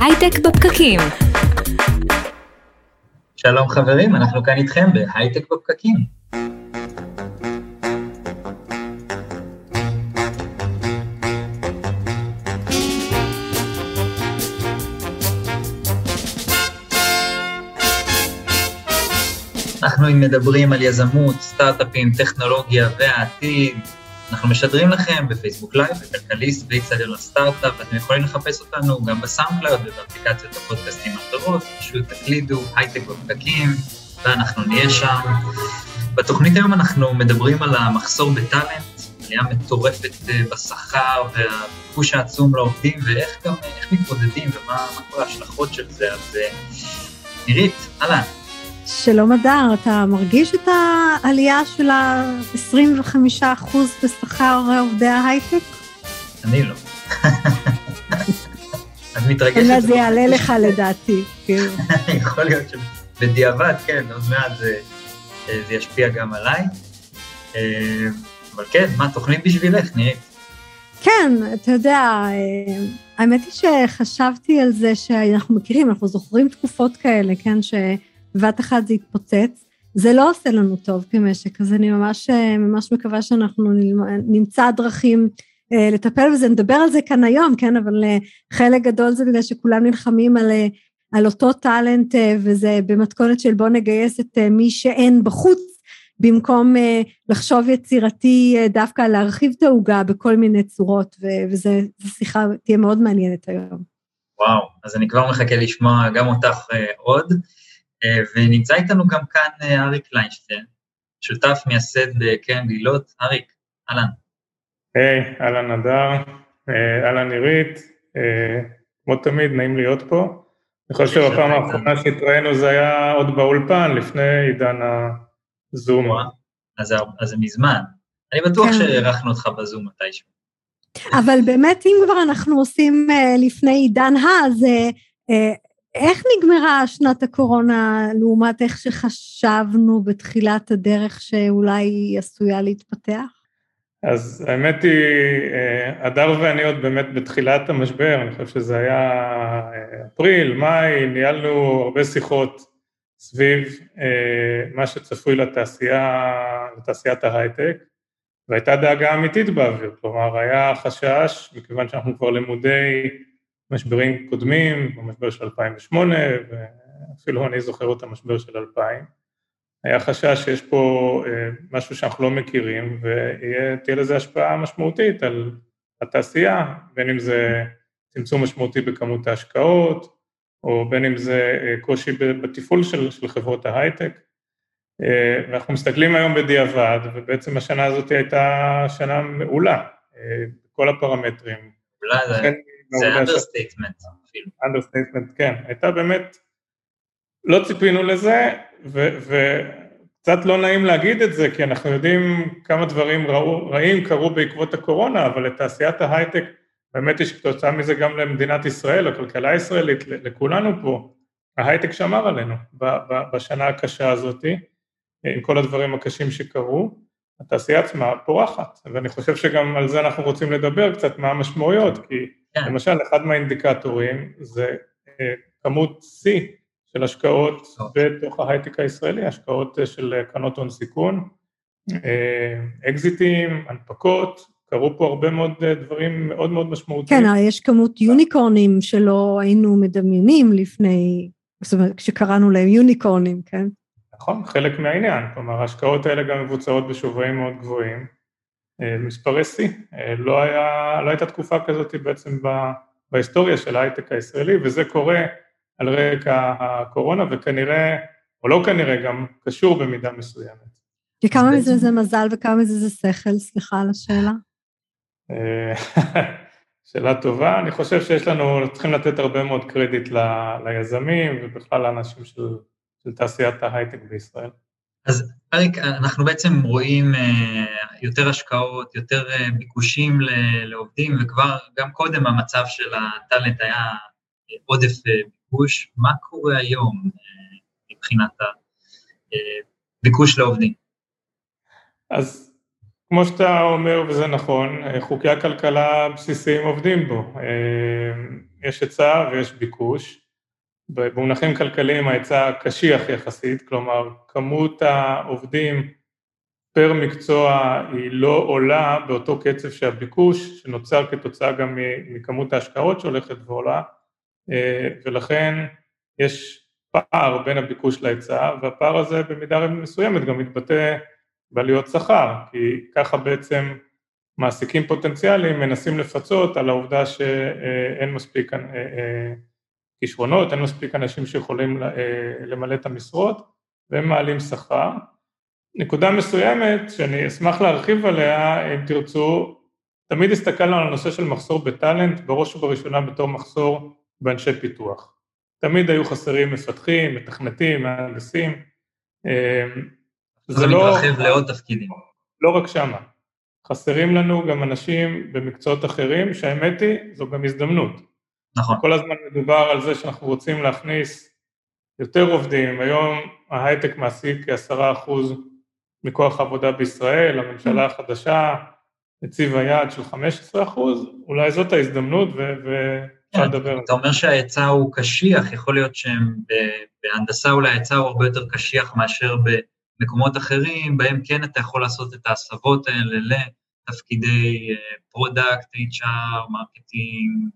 הייטק בפקקים. שלום חברים, אנחנו כאן איתכם בהייטק בפקקים. אנחנו מדברים על יזמות, סטארט-אפים, טכנולוגיה והעתיד. אנחנו משדרים לכם בפייסבוק לייב, בכלכליסט, באיצטדיון הסטארט-אפ, ואתם יכולים לחפש אותנו גם בסאונדקלאוד ובאפליקציות הפודקאסטים האחרות, פשוט תקלידו, הייטק בפקקים, ואנחנו נהיה שם. בתוכנית היום אנחנו מדברים על המחסור בטאלנט, עלייה מטורפת אה, בשכר והביקוש העצום לעובדים, ואיך גם, איך מתמודדים ומה כל ההשלכות של זה. אז אה, נירית, אהלן. שלום אדר, אתה מרגיש את העלייה של ה-25% בשכר עובדי ההייטק? אני לא. את מתרגשת? אלא זה יעלה לך לדעתי, כאילו. יכול להיות שבדיעבד, כן, עוד מעט זה, זה ישפיע גם עליי. אה, אבל כן, מה, תוכנית בשבילך, נראית. כן, אתה יודע, אה, האמת היא שחשבתי על זה שאנחנו מכירים, אנחנו זוכרים תקופות כאלה, כן, ש... בבת אחת זה יתפוצץ. זה לא עושה לנו טוב כמשק, אז אני ממש, ממש מקווה שאנחנו נמצא דרכים אה, לטפל בזה, נדבר על זה כאן היום, כן, אבל אה, חלק גדול זה בגלל שכולם נלחמים על, אה, על אותו טאלנט וזה במתכונת של בוא נגייס את מי שאין בחוץ, במקום לחשוב יצירתי דווקא להרחיב את העוגה בכל מיני צורות, וזו שיחה תהיה מאוד מעניינת היום. וואו, אז אני כבר מחכה לשמוע גם אותך עוד. אה, ונמצא איתנו גם כאן אה, אריק ליינשטיין, שותף מייסד בקרן גלילות. אריק, אהלן. היי, אהלן נדר, אה, אהלן נירית, כמו תמיד, נעים להיות פה. אני חושב שבפעם האחרונה שהתראינו זה היה עוד באולפן, לפני עידן הזום. אז זה מזמן. אני בטוח כן. שהערכנו אותך בזום מתישהו. אבל באמת, אם כבר אנחנו עושים לפני עידן ה, אז איך נגמרה שנת הקורונה לעומת איך שחשבנו בתחילת הדרך שאולי היא עשויה להתפתח? אז האמת היא, אה, הדר ואני עוד באמת בתחילת המשבר, אני חושב שזה היה אה, אפריל, מאי, ניהלנו הרבה שיחות סביב אה, מה שצפוי לתעשייה, לתעשיית ההייטק, והייתה דאגה אמיתית באוויר, כלומר היה חשש, מכיוון שאנחנו כבר למודי משברים קודמים, במשבר של 2008, ואפילו אני זוכר את המשבר של 2000. היה חשש שיש פה אה, משהו שאנחנו לא מכירים, ותהיה לזה השפעה משמעותית על התעשייה, בין אם זה צמצום משמעותי בכמות ההשקעות, או בין אם זה אה, קושי בתפעול של, של חברות ההייטק. אה, ואנחנו מסתכלים היום בדיעבד, ובעצם השנה הזאת הייתה שנה מעולה, בכל הפרמטרים. אולי זה... זה understatement אפילו. understatement, כן. הייתה באמת, לא ציפינו לזה, וקצת לא נעים להגיד את זה, כי אנחנו יודעים כמה דברים ראו, רעים קרו בעקבות הקורונה, אבל לתעשיית ההייטק, באמת יש כתוצאה מזה גם למדינת ישראל, לכלכלה הישראלית, לכולנו פה. ההייטק שמר עלינו בשנה הקשה הזאתי, עם כל הדברים הקשים שקרו. התעשייה עצמה פורחת, ואני חושב שגם על זה אנחנו רוצים לדבר קצת, מה המשמעויות, כי. למשל, אחד מהאינדיקטורים זה אה, כמות שיא של השקעות בתוך ההייטק הישראלי, השקעות אה, של קרנות הון סיכון, אה, אקזיטים, הנפקות, קרו פה הרבה מאוד דברים מאוד מאוד משמעותיים. כן, יש כמות יוניקורנים שלא היינו מדמיינים לפני, זאת אומרת, כשקראנו להם יוניקורנים, כן? נכון, חלק מהעניין, כלומר ההשקעות האלה גם מבוצעות בשווים מאוד גבוהים, אה, מספרי שיא, אה, לא, היה, לא הייתה תקופה כזאת בעצם בהיסטוריה של ההייטק הישראלי, וזה קורה על רקע הקורונה, וכנראה, או לא כנראה, גם קשור במידה מסוימת. וכמה מזה זה מזל וכמה מזה זה שכל? סליחה על השאלה. אה, שאלה טובה, אני חושב שיש לנו, צריכים לתת הרבה מאוד קרדיט ל, ליזמים ובכלל לאנשים של, של תעשיית ההייטק בישראל. אז אריק, אנחנו בעצם רואים אה, יותר השקעות, יותר אה, ביקושים לעובדים, וכבר גם קודם המצב של הטאלנט היה אה, עודף ביקוש. מה קורה היום מבחינת הביקוש לעובדים? אז כמו שאתה אומר, וזה נכון, חוקי הכלכלה הבסיסיים עובדים בו. יש היצע ויש ביקוש. במונחים כלכליים ההיצע קשיח יחסית, כלומר כמות העובדים פר מקצוע היא לא עולה באותו קצב שהביקוש, שנוצר כתוצאה גם מכמות ההשקעות שהולכת ועולה, אה, ולכן יש פער בין הביקוש להיצע, והפער הזה במידה מסוימת גם מתבטא בעלויות שכר, כי ככה בעצם מעסיקים פוטנציאליים מנסים לפצות על העובדה שאין מספיק אה, אה, כישרונות, אין מספיק אנשים שיכולים למלא את המשרות, והם מעלים שכר. נקודה מסוימת שאני אשמח להרחיב עליה, אם תרצו, תמיד הסתכלנו על הנושא של מחסור בטאלנט, בראש ובראשונה בתור מחסור באנשי פיתוח. תמיד היו חסרים מפתחים, מתכנתים, מהנדסים. אמ, זה לא... מתרחב לעוד תפקידים. לא רק שמה. חסרים לנו גם אנשים במקצועות אחרים, שהאמת היא, זו גם הזדמנות. נכון. כל הזמן מדובר על זה שאנחנו רוצים להכניס יותר עובדים, היום ההייטק מעסיק כעשרה אחוז מכוח העבודה בישראל, הממשלה החדשה הציבה יעד של 15 אחוז, אולי זאת ההזדמנות ואפשר לדבר על זה. אתה אומר שההיצע הוא קשיח, יכול להיות שבהנדסה אולי ההיצע הוא הרבה יותר קשיח מאשר במקומות אחרים, בהם כן אתה יכול לעשות את ההסבות האלה לתפקידי product, HR, marketing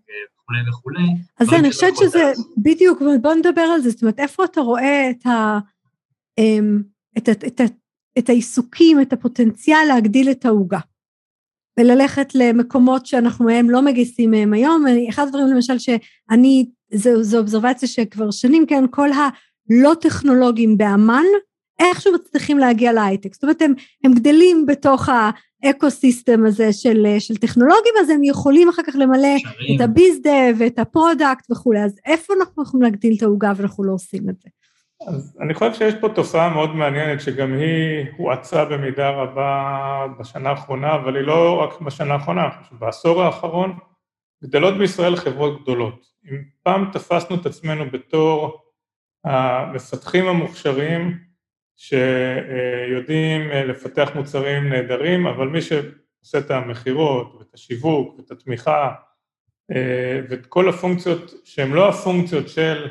וכולי וכולי. אז אני חושבת שזה, בדיוק, בוא נדבר על זה, זאת אומרת, איפה אתה רואה את ה... אמ, את, את, את, את העיסוקים, את הפוטנציאל להגדיל את העוגה. וללכת למקומות שאנחנו מהם לא מגייסים מהם היום. אחד הדברים למשל שאני, זו, זו אובזרבציה שכבר שנים, כן, כל הלא טכנולוגים באמ"ן, איכשהו מצליחים להגיע להייטק. זאת אומרת, הם, הם גדלים בתוך ה ecosystem הזה של, של טכנולוגים, אז הם יכולים אחר כך למלא שורות. את ה biz dev ואת ה product וכולי. אז איפה אנחנו יכולים להגדיל את העוגה ואנחנו לא עושים את זה? אז אני חושב שיש פה תופעה מאוד מעניינת שגם היא הואצה במידה רבה בשנה האחרונה, אבל היא לא רק בשנה האחרונה, אני חושב בעשור האחרון גדלות בישראל חברות גדולות. אם פעם תפסנו את עצמנו בתור המפתחים המוכשרים שיודעים לפתח מוצרים נהדרים, אבל מי שעושה את המכירות ואת השיווק ואת התמיכה ואת כל הפונקציות שהן לא הפונקציות של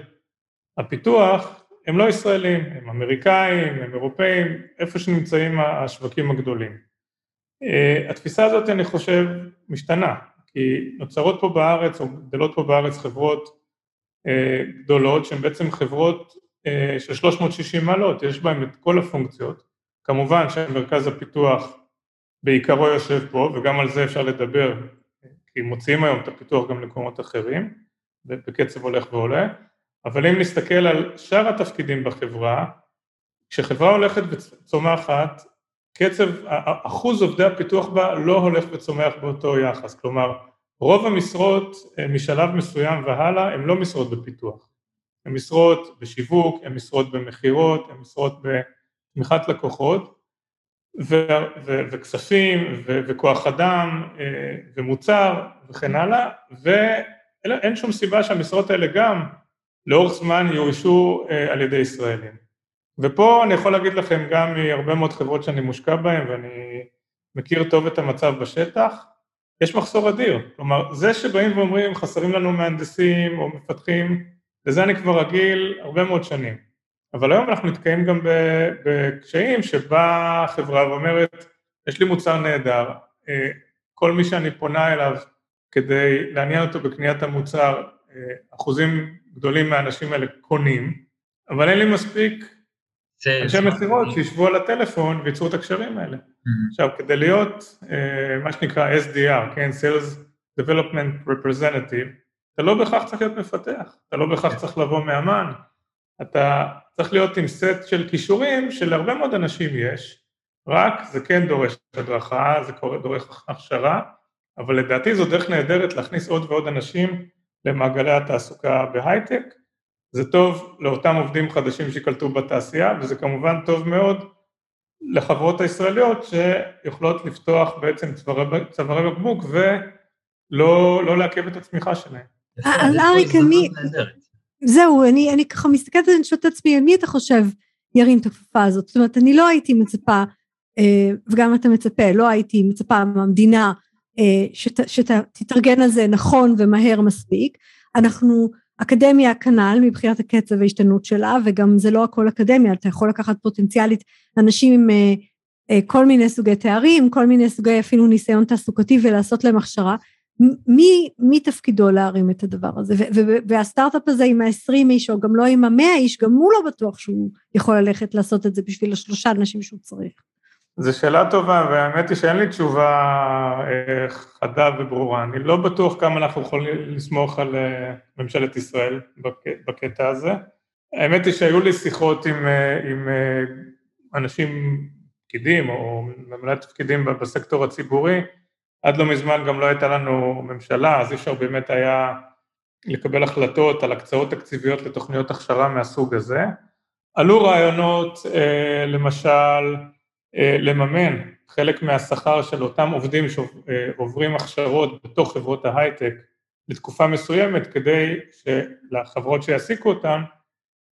הפיתוח, הם לא ישראלים, הם אמריקאים, הם אירופאים, איפה שנמצאים השווקים הגדולים. אה, התפיסה הזאת אני חושב משתנה, כי נוצרות פה בארץ או גדלות פה בארץ חברות אה, גדולות שהן בעצם חברות אה, של 360 מעלות, יש בהן את כל הפונקציות, כמובן שמרכז הפיתוח בעיקרו יושב פה וגם על זה אפשר לדבר כי מוציאים היום את הפיתוח גם למקומות אחרים בקצב הולך ועולה. אבל אם נסתכל על שאר התפקידים בחברה, כשחברה הולכת וצומחת, קצב, אחוז עובדי הפיתוח בה לא הולך וצומח באותו יחס, כלומר רוב המשרות אה, משלב מסוים והלאה הן לא משרות בפיתוח, הן משרות בשיווק, הן משרות במכירות, הן משרות בתמיכת לקוחות ו- ו- וכספים ו- וכוח אדם אה, ומוצר וכן הלאה ואין שום סיבה שהמשרות האלה גם לאורך זמן יאוישו אה, על ידי ישראלים. ופה אני יכול להגיד לכם גם מהרבה מאוד חברות שאני מושקע בהן ואני מכיר טוב את המצב בשטח, יש מחסור אדיר, כלומר זה שבאים ואומרים חסרים לנו מהנדסים או מפתחים, לזה אני כבר רגיל הרבה מאוד שנים, אבל היום אנחנו נתקעים גם בקשיים שבאה חברה ואומרת יש לי מוצר נהדר, אה, כל מי שאני פונה אליו כדי לעניין אותו בקניית המוצר, אה, אחוזים גדולים מהאנשים האלה קונים, אבל אין לי מספיק אנשי מסירות שישבו על הטלפון וייצרו את הקשרים האלה. Mm-hmm. עכשיו, כדי להיות uh, מה שנקרא SDR, כן, Sales Development Representative, אתה לא בהכרח צריך להיות מפתח, אתה לא בהכרח צריך לבוא מאמן, אתה צריך להיות עם סט של כישורים שלהרבה מאוד אנשים יש, רק זה כן דורש הדרכה, זה דורש הכשרה, אבל לדעתי זו דרך נהדרת להכניס עוד ועוד אנשים למעגלי התעסוקה בהייטק, זה טוב לאותם עובדים חדשים שיקלטו בתעשייה וזה כמובן טוב מאוד לחברות הישראליות שיכולות לפתוח בעצם צווארי, בקבוק ולא לא לעכב את הצמיחה שלהם. אז אריק, אני... זהו, אני, אני ככה מסתכלת ואני שואלת את עצמי, על מי אתה חושב ירים את הכפפה הזאת? זאת אומרת, אני לא הייתי מצפה, אה, וגם אתה מצפה, לא הייתי מצפה מהמדינה אה, שתתארגן על זה נכון ומהר מספיק, אנחנו, אקדמיה כנ"ל מבחינת הקצב ההשתנות שלה, וגם זה לא הכל אקדמיה, אתה יכול לקחת פוטנציאלית אנשים עם אה, אה, כל מיני סוגי תארים, כל מיני סוגי אפילו ניסיון תעסוקתי ולעשות להם הכשרה. מי, מי תפקידו להרים את הדבר הזה? והסטארט-אפ הזה עם ה-20 איש, או גם לא עם ה-100 איש, גם הוא לא בטוח שהוא יכול ללכת לעשות את זה בשביל השלושה אנשים שהוא צריך. זו שאלה טובה, והאמת היא שאין לי תשובה אה, חדה וברורה. אני לא בטוח כמה אנחנו יכולים לסמוך על אה, ממשלת ישראל בקטע הזה. האמת היא שהיו לי שיחות עם, אה, עם אנשים, פקידים או ממלאת תפקידים בסקטור הציבורי, עד לא מזמן גם לא הייתה לנו ממשלה, אז אי אפשר באמת היה לקבל החלטות על הקצאות תקציביות לתוכניות הכשרה מהסוג הזה. עלו רעיונות, למשל, אה, לממן חלק מהשכר של אותם עובדים שעוברים הכשרות בתוך חברות ההייטק לתקופה מסוימת כדי שלחברות שיעסיקו אותם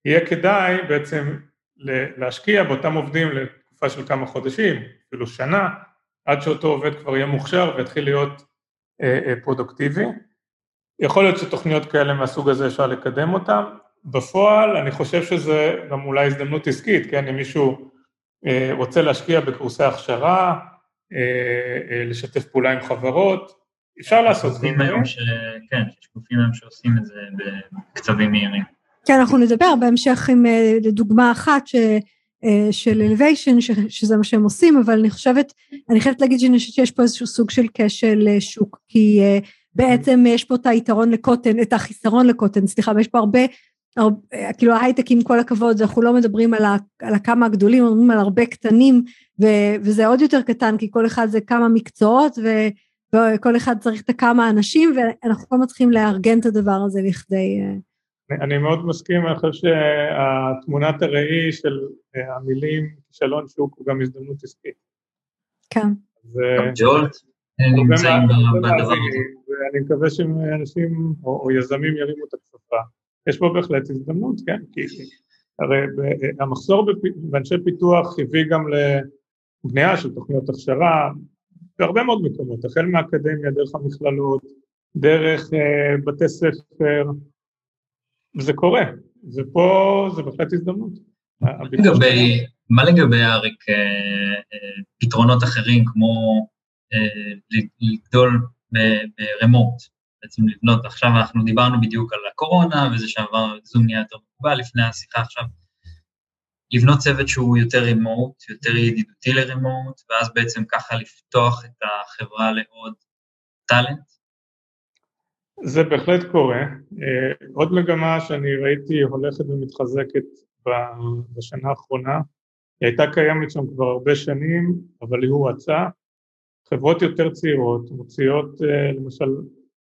יהיה כדאי בעצם להשקיע באותם עובדים לתקופה של כמה חודשים, אפילו שנה, עד שאותו עובד כבר יהיה מוכשר ויתחיל להיות אה, אה, פרודוקטיבי. יכול להיות שתוכניות כאלה מהסוג הזה אפשר לקדם אותן. בפועל אני חושב שזה גם אולי הזדמנות עסקית, כן, אם מישהו אה, רוצה להשקיע בקורסי הכשרה, אה, אה, לשתף פעולה עם חברות, אפשר לעשות את זה. כן, יש גופים היום שעושים את זה בקצבים מהירים. כן, אנחנו נדבר בהמשך עם דוגמה אחת ש... של אלוויישן, שזה מה שהם עושים, אבל אני חושבת, אני חייבת להגיד שאני חושבת שיש פה איזשהו סוג של כשל שוק, כי בעצם יש פה את היתרון לקוטן, את החיסרון לקוטן, סליחה, ויש פה הרבה כאילו ההייטק עם כל הכבוד, אנחנו לא מדברים על, ה, על הכמה הגדולים, מדברים על הרבה קטנים, ו, וזה עוד יותר קטן, כי כל אחד זה כמה מקצועות, ו, וכל אחד צריך את הכמה אנשים, ואנחנו לא מצליחים לארגן את הדבר הזה לכדי... אה, אני מאוד מסכים, אני חושב שהתמונת הראי של אה, המילים כישלון שוק הוא גם הזדמנות עסקית. כן. גם ג'ולט נמצאים בדבר הזה. ואני מקווה שאנשים או יזמים ירימו את הכפפה. יש פה בהחלט הזדמנות, כן, כי הרי המחסור באנשי פיתוח הביא גם לבנייה של תוכניות הכשרה בהרבה מאוד מקומות, החל מהאקדמיה, דרך המכללות, דרך בתי ספר, וזה קורה, ופה זה בהחלט הזדמנות. לגבי, מה לגבי אריק אה, אה, פתרונות אחרים כמו לגדול ברמוט, בעצם לבנות, עכשיו אנחנו דיברנו בדיוק על הקורונה וזה שעבר, זום נהיה יותר מקובל לפני השיחה עכשיו, לבנות צוות שהוא יותר רימוט, יותר ידידותי לרימוט, ואז בעצם ככה לפתוח את החברה לעוד טאלנט? זה בהחלט קורה. אה, עוד מגמה שאני ראיתי הולכת ומתחזקת בשנה האחרונה, היא הייתה קיימת שם כבר הרבה שנים, אבל היא הואצה. חברות יותר צעירות מוציאות אה, למשל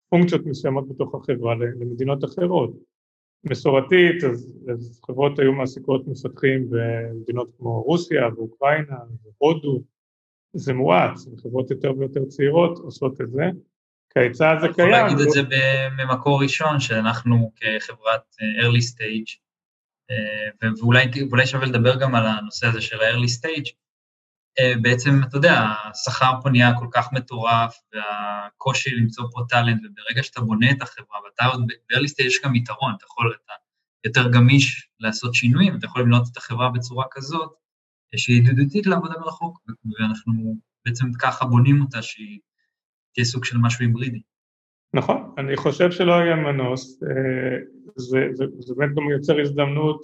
פונקציות מסוימות בתוך החברה למדינות אחרות. מסורתית, אז, אז חברות היו מעסיקות מפתחים במדינות כמו רוסיה ואוקראינה והודו, זה מואץ, וחברות יותר ויותר צעירות עושות את זה, כי ההיצע הזה קיים. יכול להגיד את זה ממקור ראשון, שאנחנו כחברת אה, early stage, אה, ואולי שווה לדבר גם על הנושא הזה של ה-early stage, אה, בעצם, אתה יודע, השכר פה נהיה כל כך מטורף, והקושי למצוא פה טאלנט, וברגע שאתה בונה את החברה, ואתה עוד בארליסטי יש גם יתרון, אתה יכול, אתה יותר גמיש לעשות שינויים, אתה יכול לבנות את החברה בצורה כזאת, שהיא ידידותית לעבודה מרחוק, ואנחנו בעצם ככה בונים אותה, שהיא תהיה סוג של משהו היברידי. נכון, אני חושב שלא יהיה מנוס, אה, זה, זה, זה באמת גם יוצר הזדמנות,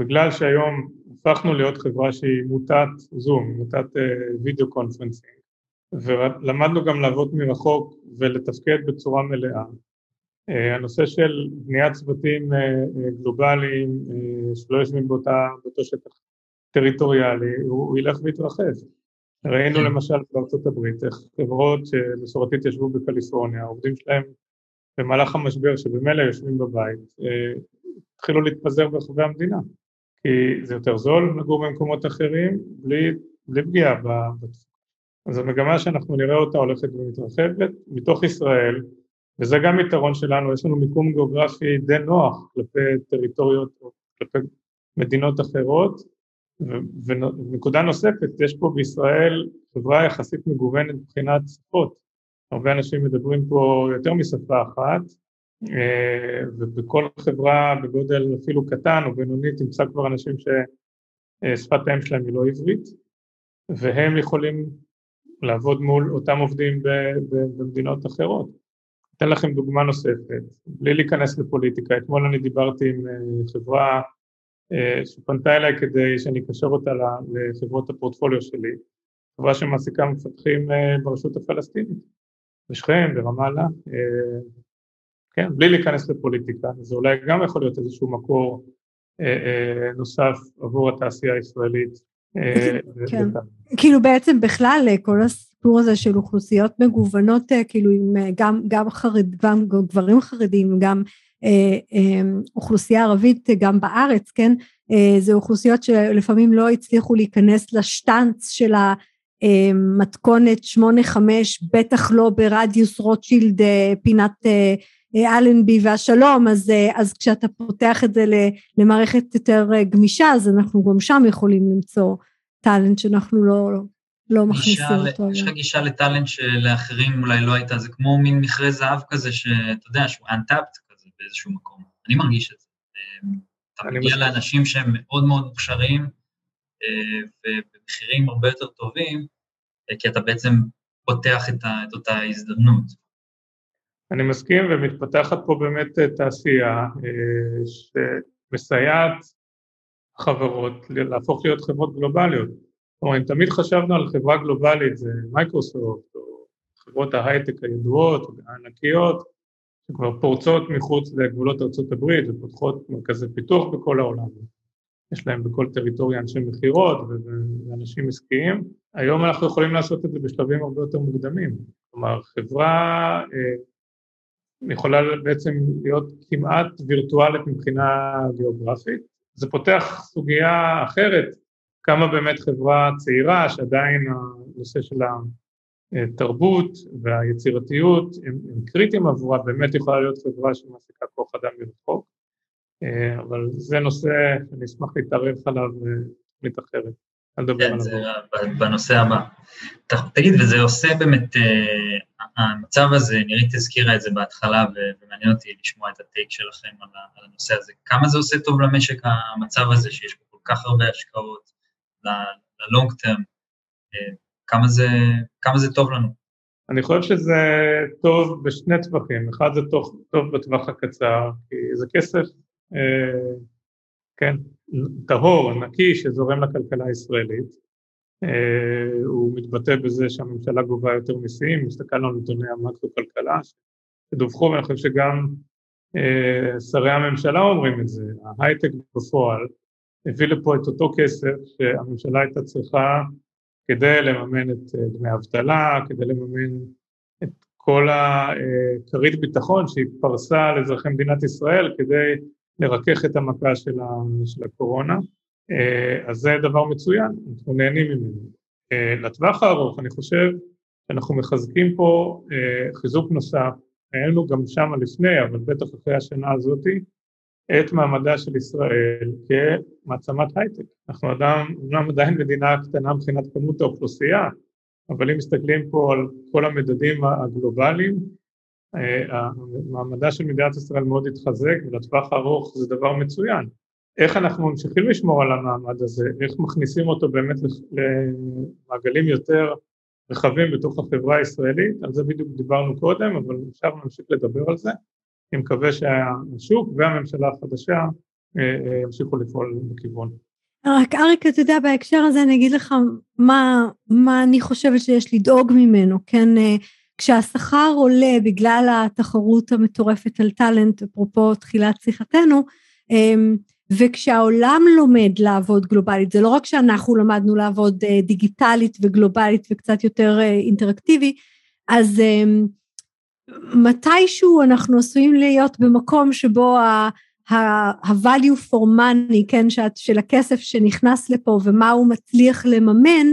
בגלל שהיום הפכנו להיות חברה שהיא מוטת זום, מוטת video uh, conferencing, ולמדנו גם לעבוד מרחוק ולתפקד בצורה מלאה. Uh, הנושא של בניית צוותים גלובליים שלא יושבים באותו שטח טריטוריאלי, הוא ילך ויתרחב. ראינו למשל בארצות הברית איך חברות שמסורתית ישבו בקליפורניה, העובדים שלהם במהלך המשבר שבמילא יושבים בבית, התחילו להתפזר ברחבי המדינה. כי זה יותר זול לגור במקומות אחרים, בלי, בלי פגיעה בתפוקה. אז המגמה שאנחנו נראה אותה הולכת ומתרחבת מתוך ישראל, וזה גם יתרון שלנו, יש לנו מיקום גיאוגרפי די נוח כלפי טריטוריות או כלפי מדינות אחרות, ונקודה נוספת, יש פה בישראל חברה יחסית מגוונת מבחינת שפות, הרבה אנשים מדברים פה יותר משפה אחת, ובכל חברה בגודל אפילו קטן או בינוני תמצא כבר אנשים ששפת האם שלהם היא לא עברית, והם יכולים לעבוד מול אותם עובדים במדינות אחרות. אתן לכם דוגמה נוספת, בלי להיכנס לפוליטיקה, אתמול אני דיברתי עם חברה שפנתה אליי כדי שאני אקשר אותה לחברות הפורטפוליו שלי, חברה שמעסיקה מפתחים ברשות הפלסטינית, בשכם, ברמאללה, כן, בלי להיכנס לפוליטיקה, זה אולי גם יכול להיות איזשהו מקור נוסף עבור התעשייה הישראלית. כן, כאילו בעצם בכלל כל הסיפור הזה של אוכלוסיות מגוונות, כאילו עם גם, גם חרד, גם גברים חרדים, גם אה, אה, אוכלוסייה ערבית גם בארץ, כן? אה, זה אוכלוסיות שלפעמים לא הצליחו להיכנס לשטנץ של המתכונת שמונה חמש, בטח לא ברדיוס רוטשילד פינת אלנבי והשלום, אז, אז כשאתה פותח את זה למערכת יותר גמישה, אז אנחנו גם שם יכולים למצוא טאלנט שאנחנו לא, לא מכניסים אותו. יש לך גישה לטאלנט שלאחרים אולי לא הייתה, זה כמו מין מכרה זהב כזה, שאתה יודע, שהוא untapped, באיזשהו מקום. אני מרגיש את זה. אמ, אתה מגיע לאנשים שהם מאוד מאוד מוכשרים אה, ובמחירים הרבה יותר טובים, אה, כי אתה בעצם פותח את, ה, את אותה הזדמנות. אני מסכים, ומתפתחת פה באמת אה, תעשייה שמסייעת חברות להפוך להיות חברות גלובליות. כלומר, אם תמיד חשבנו על חברה גלובלית, זה מייקרוסופט, או חברות ההייטק הידועות, הענקיות, שכבר פורצות מחוץ לגבולות הברית ופותחות מרכזי פיתוח בכל העולם. יש להם בכל טריטוריה אנשי מכירות ואנשים עסקיים. היום אנחנו יכולים לעשות את זה בשלבים הרבה יותר מוקדמים. כלומר, חברה אה, יכולה בעצם להיות כמעט וירטואלית מבחינה גיאוגרפית. זה פותח סוגיה אחרת, כמה באמת חברה צעירה שעדיין הנושא של התרבות והיצירתיות הם, הם קריטיים עבורה, באמת יכולה להיות חברה שמעסיקה כוח אדם מרחוק, אה, אבל זה נושא שאני אשמח להתערב עליו בתוכנית אחרת. כן, זה בנושא הבא. תגיד, וזה עושה באמת, אה, המצב הזה, נירית הזכירה את זה בהתחלה, ומעניין אותי לשמוע את הטייק שלכם על הנושא הזה. כמה זה עושה טוב למשק, המצב הזה, שיש פה כל כך הרבה השקעות, ל-long term, כמה זה, כמה זה טוב לנו. אני חושב שזה טוב בשני טווחים, אחד זה טוב, טוב בטווח הקצר, כי זה כסף, אה, כן, טהור, נקי, שזורם לכלכלה הישראלית, אה, הוא מתבטא בזה שהממשלה גובה יותר מיסים, הסתכלנו על נתוני המקרו-כלכלה, שדווחו, ואני חושב שגם אה, שרי הממשלה אומרים את זה, ההייטק בפועל הביא לפה את אותו כסף שהממשלה הייתה צריכה כדי לממן את אה, דמי האבטלה, כדי לממן את כל הכרית ביטחון שהיא פרסה על אזרחי מדינת ישראל כדי לרכך את המכה של, של הקורונה, אה, אז זה דבר מצוין, אנחנו נהנים ממנו. אה, לטווח הארוך אני חושב שאנחנו מחזקים פה חיזוק נוסף, היינו גם שם לפני, אבל בטח אחרי השנה הזאתי, את מעמדה של ישראל כמעצמת הייטק. אנחנו אדם, אומנם עדיין מדינה קטנה מבחינת כמות האוכלוסייה, אבל אם מסתכלים פה על כל המדדים הגלובליים, אה, מעמדה של מדינת ישראל מאוד התחזק ולטווח הארוך זה דבר מצוין. איך אנחנו ממשיכים לשמור על המעמד הזה, איך מכניסים אותו באמת למעגלים יותר רחבים בתוך החברה הישראלית, על זה בדיוק דיברנו קודם, אבל אפשר להמשיך לדבר על זה. אני מקווה שהשוק והממשלה החדשה אה, אה, ימשיכו לפעול בכיוון. רק אריק, אתה יודע, בהקשר הזה אני אגיד לך מה, מה אני חושבת שיש לדאוג ממנו, כן? אה, כשהשכר עולה בגלל התחרות המטורפת על טאלנט, אפרופו תחילת שיחתנו, וכשהעולם לומד לעבוד גלובלית, זה לא רק שאנחנו למדנו לעבוד דיגיטלית וגלובלית וקצת יותר אינטראקטיבי, אז מתישהו אנחנו עשויים להיות במקום שבו ה-value for money, כן, של הכסף שנכנס לפה ומה הוא מצליח לממן,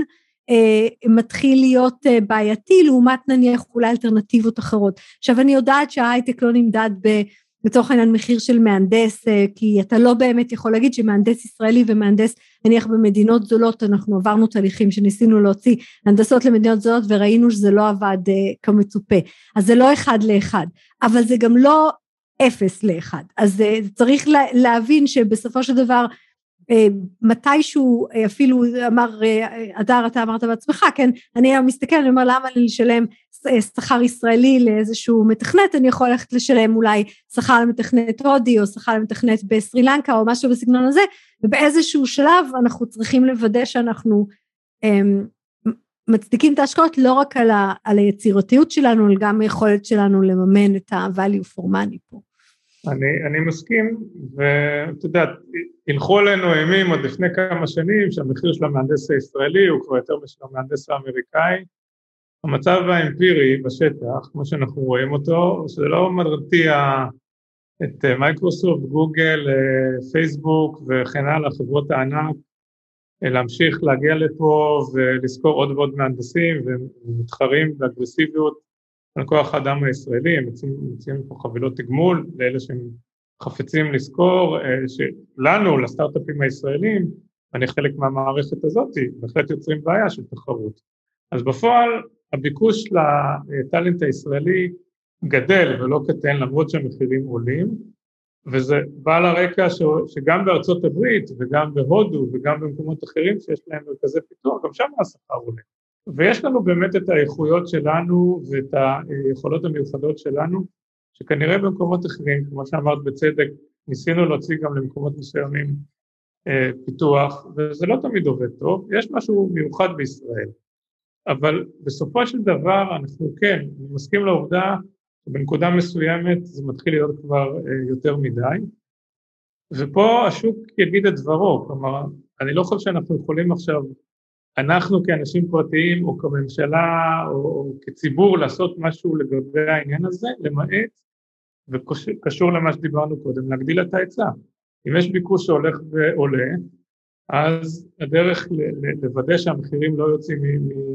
אה, מתחיל להיות אה, בעייתי לעומת נניח אולי אלטרנטיבות אחרות. עכשיו אני יודעת שההייטק לא נמדד ב... לצורך העניין מחיר של מהנדס, אה, כי אתה לא באמת יכול להגיד שמהנדס ישראלי ומהנדס נניח במדינות זולות, אנחנו עברנו תהליכים שניסינו להוציא הנדסות למדינות זולות וראינו שזה לא עבד אה, כמצופה, אז זה לא אחד לאחד, אבל זה גם לא אפס לאחד. אז אה, צריך להבין שבסופו של דבר מתישהו אפילו אמר, אדר אתה אמרת בעצמך, כן, אני מסתכל, אני אומר למה לי לשלם שכר ישראלי לאיזשהו מתכנת, אני יכול ללכת לשלם אולי שכר למתכנת הודי או שכר למתכנת בסרי לנקה או משהו בסגנון הזה, ובאיזשהו שלב אנחנו צריכים לוודא שאנחנו אמ, מצדיקים את ההשקעות לא רק על, ה, על היצירתיות שלנו, אלא גם היכולת שלנו לממן את ה-value for money פה. אני, אני מסכים, ואת יודעת, הלכו עלינו אימים עוד לפני כמה שנים שהמחיר של המהנדס הישראלי הוא כבר יותר משל המהנדס האמריקאי. המצב האמפירי בשטח, כמו שאנחנו רואים אותו, שזה לא מרתיע את מייקרוסופט, גוגל, פייסבוק וכן הלאה, חברות הענק, להמשיך להגיע לפה ולשכור עוד ועוד מהנדסים ומתחרים באגרסיביות על כוח האדם הישראלי, הם מציעים פה חבילות תגמול לאלה שהם חפצים לשכור, אה, שלנו, לסטארט-אפים הישראלים, אני חלק מהמערכת הזאת, בהחלט יוצרים בעיה של תחרות. אז בפועל הביקוש לטאלנט הישראלי גדל ולא קטן למרות שהמחירים עולים, וזה בא לרקע ש... שגם בארצות הברית וגם בהודו וגם במקומות אחרים שיש להם מרכזי פיתוח, גם שם השכר עולה. ויש לנו באמת את האיכויות שלנו ואת היכולות המיוחדות שלנו, שכנראה במקומות אחרים, כמו שאמרת בצדק, ניסינו להוציא גם למקומות מסוימים אה, פיתוח, וזה לא תמיד עובד טוב, יש משהו מיוחד בישראל. אבל בסופו של דבר אנחנו כן, אני מסכים לעובדה שבנקודה מסוימת זה מתחיל להיות כבר אה, יותר מדי, ופה השוק יגיד את דברו, כלומר, אני לא חושב שאנחנו יכולים עכשיו, אנחנו כאנשים פרטיים או כממשלה או, או כציבור לעשות משהו לגבי העניין הזה, למעט, וקשור למה שדיברנו קודם, להגדיל את ההיצע. אם יש ביקוש שהולך ועולה, אז הדרך לוודא שהמחירים לא יוצאים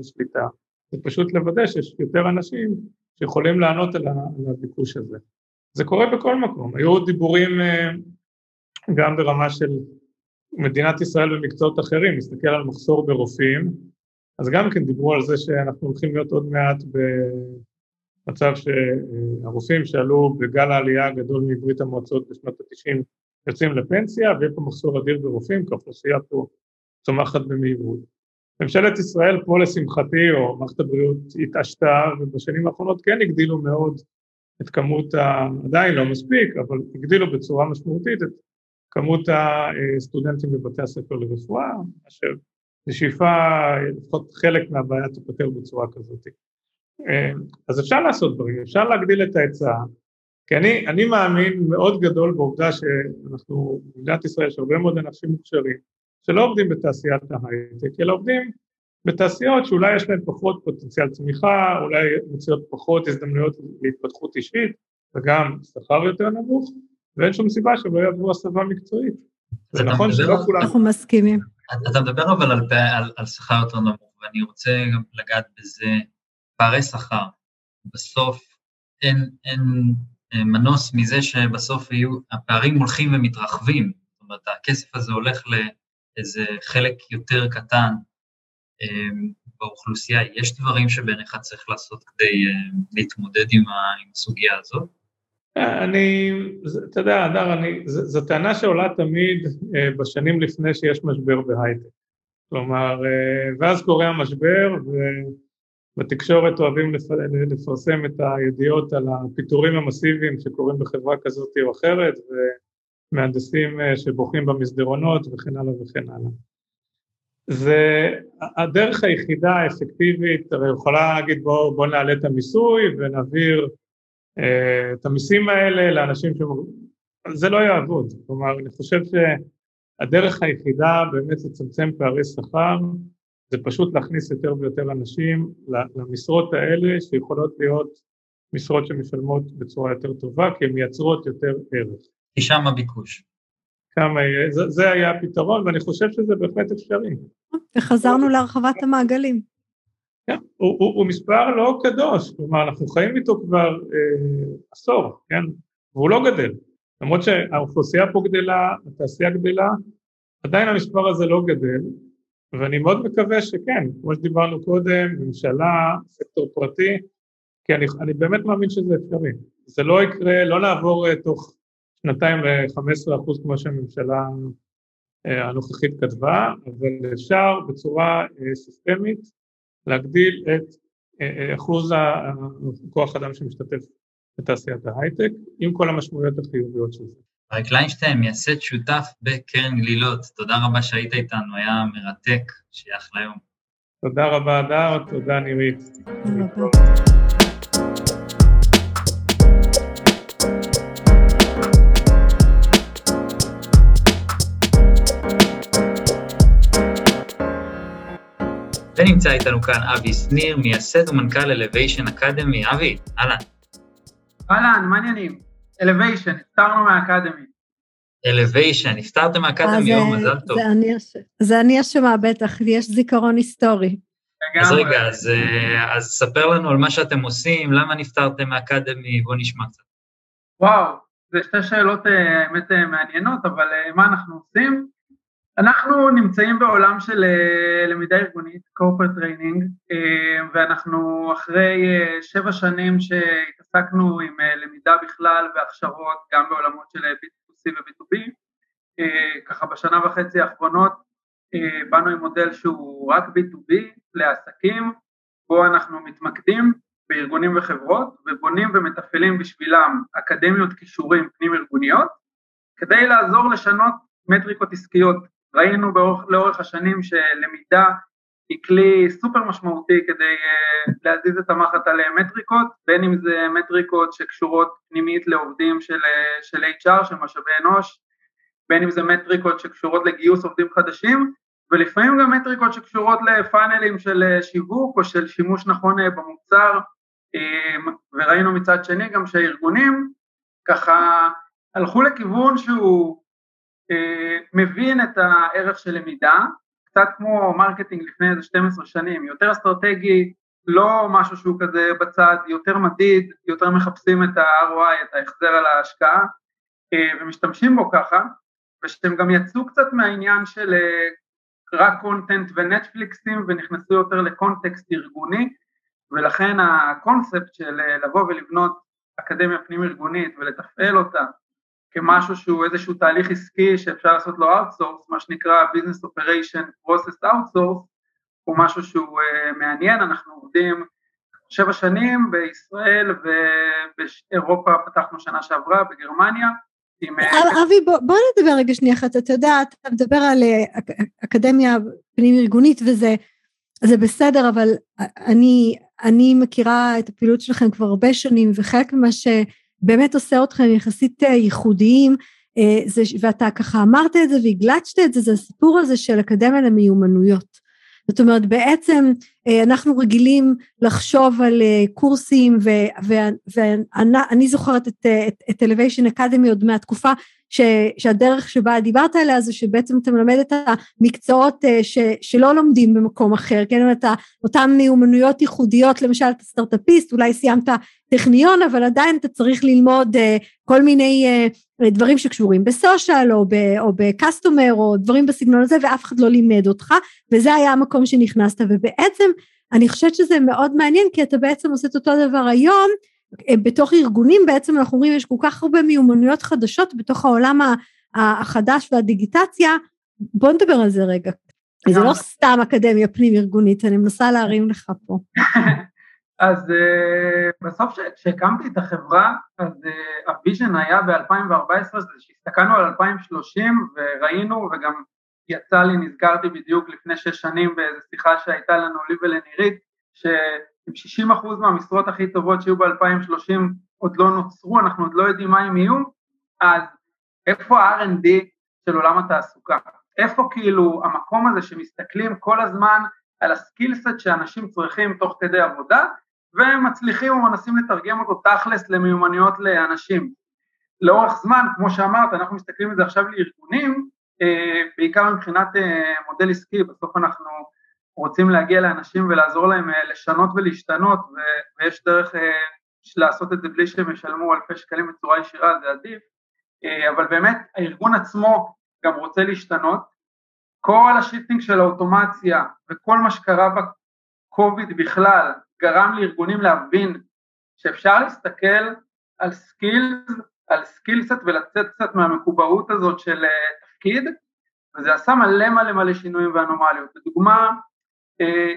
משליטה, זה פשוט לוודא שיש יותר אנשים שיכולים לענות על הביקוש הזה. זה קורה בכל מקום, היו דיבורים אה, גם ברמה של מדינת ישראל במקצועות אחרים, נסתכל על מחסור ברופאים, אז גם כן דיברו על זה שאנחנו הולכים להיות עוד מעט במצב שהרופאים שעלו בגל העלייה הגדול מברית המועצות בשנות ה-90 יוצאים לפנסיה ויהיה פה מחסור אדיר ברופאים כי האוכלוסייה פה צומחת במהירות. ממשלת ישראל פה לשמחתי, או מערכת הבריאות התעשתה, ובשנים האחרונות כן הגדילו מאוד את כמות, ה... עדיין לא מספיק, אבל הגדילו בצורה משמעותית את כמות הסטודנטים בבתי הספר לרפואה, אשר בשאיפה לפחות חלק מהבעיה תיפתר בצורה כזאת. אז אפשר לעשות דברים, אפשר להגדיל את ההיצע, כי אני, אני מאמין מאוד גדול בעובדה שאנחנו, במדינת ישראל יש הרבה מאוד אנשים מוכשרים, שלא עובדים בתעשיית ההייטק, אלא עובדים בתעשיות שאולי יש להן פחות פוטנציאל צמיחה, אולי מציעות פחות הזדמנויות להתפתחות אישית וגם שכר יותר נמוך, ואין שום סיבה שהם לא יעברו הסבה מקצועית. זה נכון שלא כולם... אנחנו מסכימים. אתה מדבר אבל על, על, על שכר יותר נמוך, ואני רוצה גם לגעת בזה, פערי שכר. בסוף אין, אין מנוס מזה שבסוף יהיו, הפערים הולכים ומתרחבים. זאת אומרת, הכסף הזה הולך ל... איזה חלק יותר קטן אה, באוכלוסייה, יש דברים שבעיניך צריך לעשות כדי אה, להתמודד עם הסוגיה הזאת? אני, אתה יודע, אדר, זו טענה שעולה תמיד אה, בשנים לפני שיש משבר בהייטק. כלומר, ואז קורה המשבר, ובתקשורת אוהבים לפרסם את הידיעות על הפיטורים המסיביים שקורים בחברה כזאת או אחרת, ו... מהנדסים אה, שבוכים במסדרונות וכן הלאה וכן הלאה. זה הדרך היחידה האפקטיבית, הרי יכולה להגיד בואו בוא נעלה את המיסוי ונעביר אה, את המיסים האלה לאנשים ש... זה לא יעבוד, כלומר אני חושב שהדרך היחידה באמת לצמצם פערי שכר זה פשוט להכניס יותר ויותר אנשים למשרות האלה שיכולות להיות משרות שמשלמות בצורה יותר טובה כי הן מייצרות יותר ערך. כי שם הביקוש. כמה יהיה, זה, זה היה הפתרון, ואני חושב שזה בהחלט אפשרי. וחזרנו להרחבת המעגלים. כן, הוא, הוא, הוא מספר לא קדוש, כלומר אנחנו חיים איתו כבר אה, עשור, כן, והוא לא גדל. למרות שהאוכלוסייה פה גדלה, התעשייה גדלה, עדיין המספר הזה לא גדל, ואני מאוד מקווה שכן, כמו שדיברנו קודם, ממשלה, סקטור פרטי, כי אני, אני באמת מאמין שזה אפשרי. זה לא יקרה, לא נעבור תוך שנתיים ל-15 אחוז כמו שהממשלה הנוכחית כתבה, אבל אפשר בצורה סיסטמית להגדיל את אחוז הכוח אדם שמשתתף בתעשיית ההייטק, עם כל המשמעויות החיוביות של זה. אריק ליינשטיין, מייסד שותף בקרן גלילות, תודה רבה שהיית איתנו, היה מרתק, שיהיה אחלה יום. תודה רבה, הדר, תודה נירית. ונמצא איתנו כאן אבי שניר, מייסד ומנכ"ל אלוויישן אקדמי. אבי, אהלן. אהלן, מה העניינים? אלוויישן, נפטרנו מהאקדמי. אלוויישן, נפטרתם מהאקדמי, יום, מזל טוב. זה אני אשמה בטח, לי יש זיכרון היסטורי. אז רגע, אז, אז ספר לנו על מה שאתם עושים, למה נפטרתם מהאקדמי, בואו נשמע קצת. וואו, זה שתי שאלות האמת מעניינות, אבל מה אנחנו עושים? אנחנו נמצאים בעולם של למידה ארגונית, corporate training, ואנחנו אחרי שבע שנים שהתעסקנו עם למידה בכלל והכשרות, גם בעולמות של B2C ו-B2B, ככה בשנה וחצי האחרונות באנו עם מודל שהוא רק B2B לעסקים, בו אנחנו מתמקדים בארגונים וחברות ובונים ומתפעלים בשבילם אקדמיות כישורים פנים ארגוניות, כדי לעזור לשנות מטריקות עסקיות ראינו באורך, לאורך השנים שלמידה היא כלי סופר משמעותי כדי uh, להזיז את המחט על מטריקות, בין אם זה מטריקות שקשורות פנימית לעובדים של, uh, של HR, של משאבי אנוש, בין אם זה מטריקות שקשורות לגיוס עובדים חדשים, ולפעמים גם מטריקות שקשורות לפאנלים של שיווק או של שימוש נכון במוצר, um, וראינו מצד שני גם שהארגונים ככה הלכו לכיוון שהוא מבין את הערך של למידה, קצת כמו marketing לפני איזה 12 שנים, יותר אסטרטגי, לא משהו שהוא כזה בצד, יותר מדיד, יותר מחפשים את ה-ROI, את ההחזר על ההשקעה, ומשתמשים בו ככה, ושהם גם יצאו קצת מהעניין של רק content ונטפליקסים ונכנסו יותר ל context ארגוני, ולכן הקונספט של לבוא ולבנות אקדמיה פנים ארגונית ולתפעל אותה כמשהו שהוא איזשהו תהליך עסקי שאפשר לעשות לו outsource, מה שנקרא business operation process outsource, הוא משהו שהוא uh, מעניין, אנחנו עובדים שבע שנים בישראל ובאירופה פתחנו שנה שעברה, בגרמניה. עם... אבי, בוא, בוא נדבר רגע שנייה אחת, אתה יודע, אתה מדבר על אקדמיה פנים ארגונית וזה זה בסדר, אבל אני, אני מכירה את הפעילות שלכם כבר הרבה שנים, וחלק ממה ש... באמת עושה אתכם יחסית אה, ייחודיים, אה, זה, ואתה ככה אמרת את זה והגלצת את זה, זה הסיפור הזה של אקדמיה למיומנויות. זאת אומרת בעצם אה, אנחנו רגילים לחשוב על קורסים ואני זוכרת את, את, את Elevation Academy עוד מהתקופה ש, שהדרך שבה דיברת עליה זה שבעצם אתה מלמד את המקצועות ש, שלא לומדים במקום אחר, כן, את אותן מיומנויות ייחודיות, למשל אתה סטארט-אפיסט, אולי סיימת טכניון, אבל עדיין אתה צריך ללמוד uh, כל מיני uh, דברים שקשורים בסושיאל או, או בקסטומר או דברים בסגנון הזה, ואף אחד לא לימד אותך, וזה היה המקום שנכנסת, ובעצם אני חושבת שזה מאוד מעניין, כי אתה בעצם עושה את אותו דבר היום, אה, בתוך ארגונים בעצם אנחנו רואים יש כל כך הרבה מיומנויות חדשות בתוך העולם החדש והדיגיטציה, בוא נדבר על זה רגע. זה לא סתם אקדמיה פנים ארגונית, אני מנסה להרים לך פה. אז uh, בסוף כשהקמתי את החברה, אז uh, ה vision היה ב-2014, זה שהסתכלנו על 2030 וראינו, וגם יצא לי, נזכרתי בדיוק לפני שש שנים באיזו שיחה שהייתה לנו, לי ולנירית, שעם 60% מהמשרות הכי טובות שיהיו ב-2030 עוד לא נוצרו, אנחנו עוד לא יודעים מה הם יהיו, אז איפה ה-R&D של עולם התעסוקה? איפה כאילו המקום הזה שמסתכלים כל הזמן על הסקילסט שאנשים צריכים תוך כדי עבודה, ומצליחים ומנסים לתרגם אותו תכלס למיומנויות לאנשים. לאורך זמן, כמו שאמרת, אנחנו מסתכלים על זה עכשיו לארגונים, אה, בעיקר מבחינת אה, מודל עסקי, בסוף אנחנו רוצים להגיע לאנשים ולעזור להם אה, לשנות ולהשתנות, ויש דרך לעשות את זה בלי שהם ישלמו אלפי שקלים בצורה ישירה, זה עדיף, אבל באמת הארגון עצמו גם רוצה להשתנות, כל ה shifting של האוטומציה וכל מה שקרה בקוביד בכלל, גרם לארגונים להבין שאפשר להסתכל על skills, על skill set ולצאת קצת מהמקובעות הזאת של אה, תפקיד, וזה עשה מלא מלא מלא שינויים ואנומליות. לדוגמה, אה,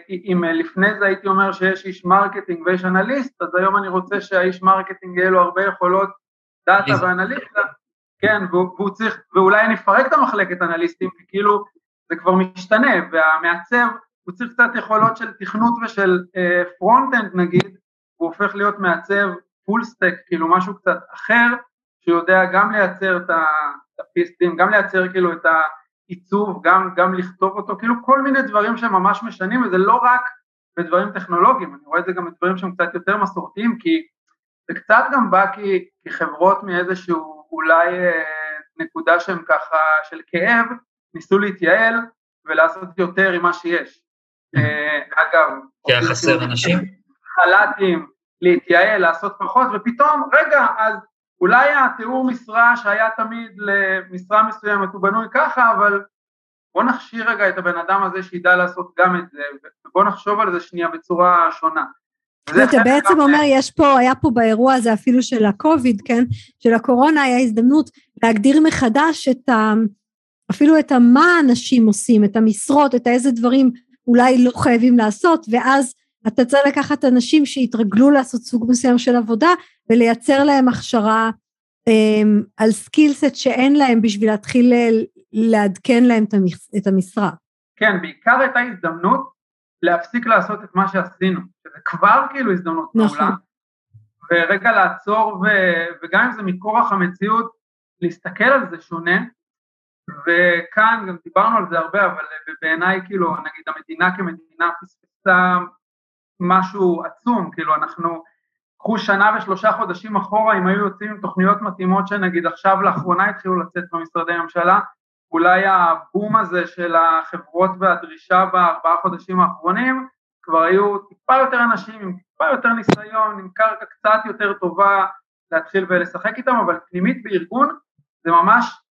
אם לפני זה הייתי אומר שיש איש marketing ויש אנליסט, אז היום אני רוצה שהאיש marketing יהיה לו הרבה יכולות data ואנליסטה, כן, והוא צריך, ואולי נפרק את המחלקת אנליסטים, כי כאילו זה כבר משתנה, והמעצב הוא צריך קצת יכולות של תכנות ושל front-end uh, נגיד, הוא הופך להיות מעצב full stack, כאילו משהו קצת אחר, שיודע גם לייצר את הפיסטים, גם לייצר כאילו את העיצוב, גם, גם לכתוב אותו, כאילו כל מיני דברים שממש משנים, וזה לא רק בדברים טכנולוגיים, אני רואה את זה גם בדברים שהם קצת יותר מסורתיים, כי זה קצת גם בא כי, כי חברות מאיזשהו אולי אה, נקודה שהם ככה של כאב, ניסו להתייעל ולעשות יותר עם מה שיש. אה, אגב, כי היה חסר אנשים? חל"תים, להתייעל, לעשות פחות, ופתאום, רגע, אז אולי התיאור משרה שהיה תמיד למשרה מסוימת הוא בנוי ככה, אבל בוא נכשיר רגע את הבן אדם הזה שידע לעשות גם את זה, ובוא נחשוב על זה שנייה בצורה שונה. ואתה בעצם אומר, יש פה, היה פה באירוע הזה אפילו של הקוביד, כן, של הקורונה, היה הזדמנות להגדיר מחדש את ה... אפילו את מה אנשים עושים, את המשרות, את איזה דברים אולי לא חייבים לעשות, ואז אתה צריך לקחת אנשים שהתרגלו לעשות סוג מסוים של עבודה, ולייצר להם הכשרה um, על סקילסט שאין להם בשביל להתחיל לעדכן להם את המשרה. כן, בעיקר הייתה הזדמנות להפסיק לעשות את מה שעשינו, שזה כבר כאילו הזדמנות נכון. מעולה, ורגע לעצור, ו, וגם אם זה מכורח המציאות, להסתכל על זה שונה, וכאן גם דיברנו על זה הרבה, אבל בעיניי כאילו, נגיד המדינה כמדינה פספסה משהו עצום, כאילו אנחנו, קחו שנה ושלושה חודשים אחורה, אם היו יוצאים עם תוכניות מתאימות שנגיד עכשיו לאחרונה התחילו לצאת במשרדי ממשלה, אולי הבום הזה של החברות והדרישה בארבעה חודשים האחרונים, כבר היו טיפה יותר אנשים עם טיפה יותר ניסיון, עם קרקע קצת יותר טובה להתחיל ולשחק איתם, אבל פנימית בארגון זה ממש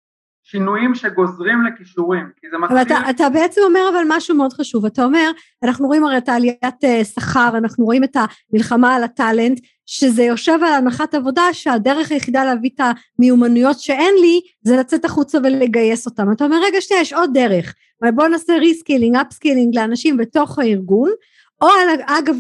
שינויים שגוזרים לכישורים, כי זה מתחיל... אבל אתה, אתה בעצם אומר אבל משהו מאוד חשוב, אתה אומר, אנחנו רואים הרי את העליית אה, שכר, אנחנו רואים את המלחמה על ה talent, שזה יושב על הנחת עבודה שהדרך היחידה להביא את המיומנויות שאין לי, זה לצאת החוצה ולגייס אותם. אתה אומר, רגע שנייה, יש עוד דרך, בוא נעשה reskilling, upskilling לאנשים בתוך הארגון, או אגב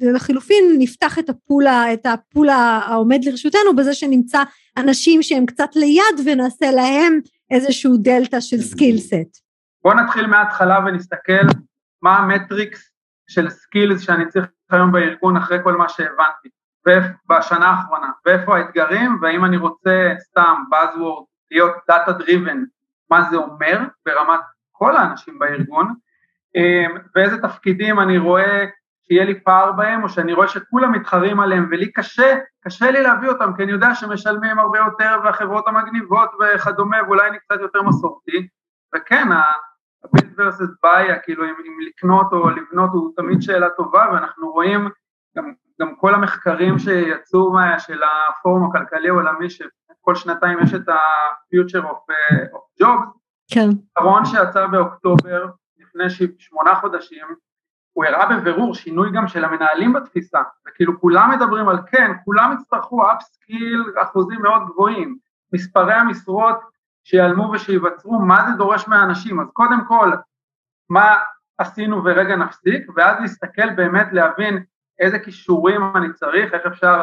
לחילופין נפתח את ה pool, את ה pool העומד לרשותנו בזה שנמצא אנשים שהם קצת ליד ונעשה להם איזשהו דלתא של skill set. בוא נתחיל מההתחלה ונסתכל מה ה matrix של skills שאני צריך היום בארגון אחרי כל מה שהבנתי בשנה האחרונה, ואיפה האתגרים, והאם אני רוצה סתם Buzzword להיות Data Driven, מה זה אומר ברמת כל האנשים בארגון, אמ, ואיזה תפקידים אני רואה שיהיה לי פער בהם, או שאני רואה שכולם מתחרים עליהם ולי קשה, קשה לי להביא אותם, כי אני יודע שמשלמים הרבה יותר והחברות המגניבות וכדומה, ואולי אני קצת יותר מסורתי, וכן, ה-build versus buy, כאילו אם, אם לקנות או לבנות הוא תמיד שאלה טובה, ואנחנו רואים גם, גם כל המחקרים שיצאו מה, של הפורום הכלכלי העולמי, שכל שנתיים יש את ה-future of, uh, of jobs, כן. האחרון שיצא באוקטובר, לפני שמונה חודשים, הוא הראה בבירור שינוי גם של המנהלים בתפיסה, וכאילו כולם מדברים על כן, כולם יצטרכו אפסקיל אחוזים מאוד גבוהים, מספרי המשרות שיעלמו ושיווצרו, מה זה דורש מהאנשים, אז קודם כל, מה עשינו ורגע נפסיק, ואז להסתכל באמת להבין איזה כישורים אני צריך, איך אפשר